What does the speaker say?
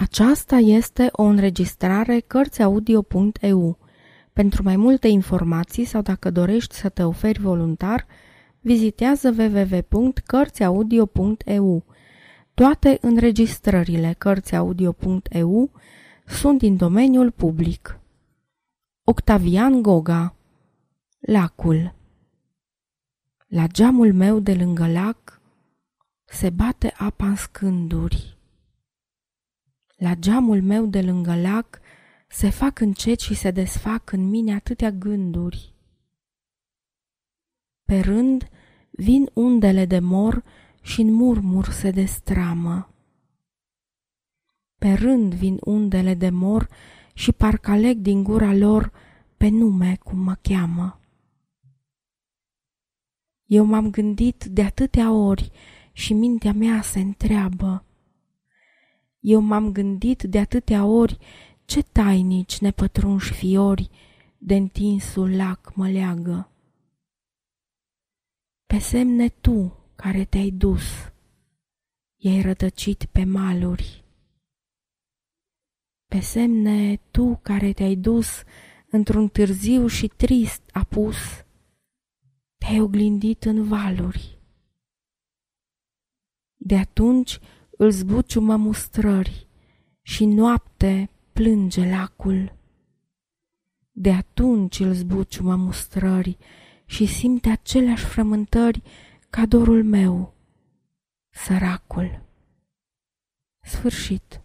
Aceasta este o înregistrare Cărțiaudio.eu. Pentru mai multe informații sau dacă dorești să te oferi voluntar, vizitează www.cărțiaudio.eu. Toate înregistrările Cărțiaudio.eu sunt din domeniul public. Octavian Goga Lacul La geamul meu de lângă lac se bate apa în scânduri la geamul meu de lângă lac se fac încet și se desfac în mine atâtea gânduri. Pe rând vin undele de mor și în murmur se destramă. Pe rând vin undele de mor și parcă aleg din gura lor pe nume cum mă cheamă. Eu m-am gândit de atâtea ori și mintea mea se întreabă, eu m-am gândit de atâtea ori ce tainici nepătrunși fiori de întinsul lac mă leagă. Pe semne tu care te-ai dus, i-ai rătăcit pe maluri. Pe semne tu care te-ai dus într-un târziu și trist apus, te-ai oglindit în valuri. De atunci îl zbuciumă mustrări și noapte plânge lacul. De atunci îl zbuciumă mustrări și simte aceleași frământări ca dorul meu, săracul. Sfârșit.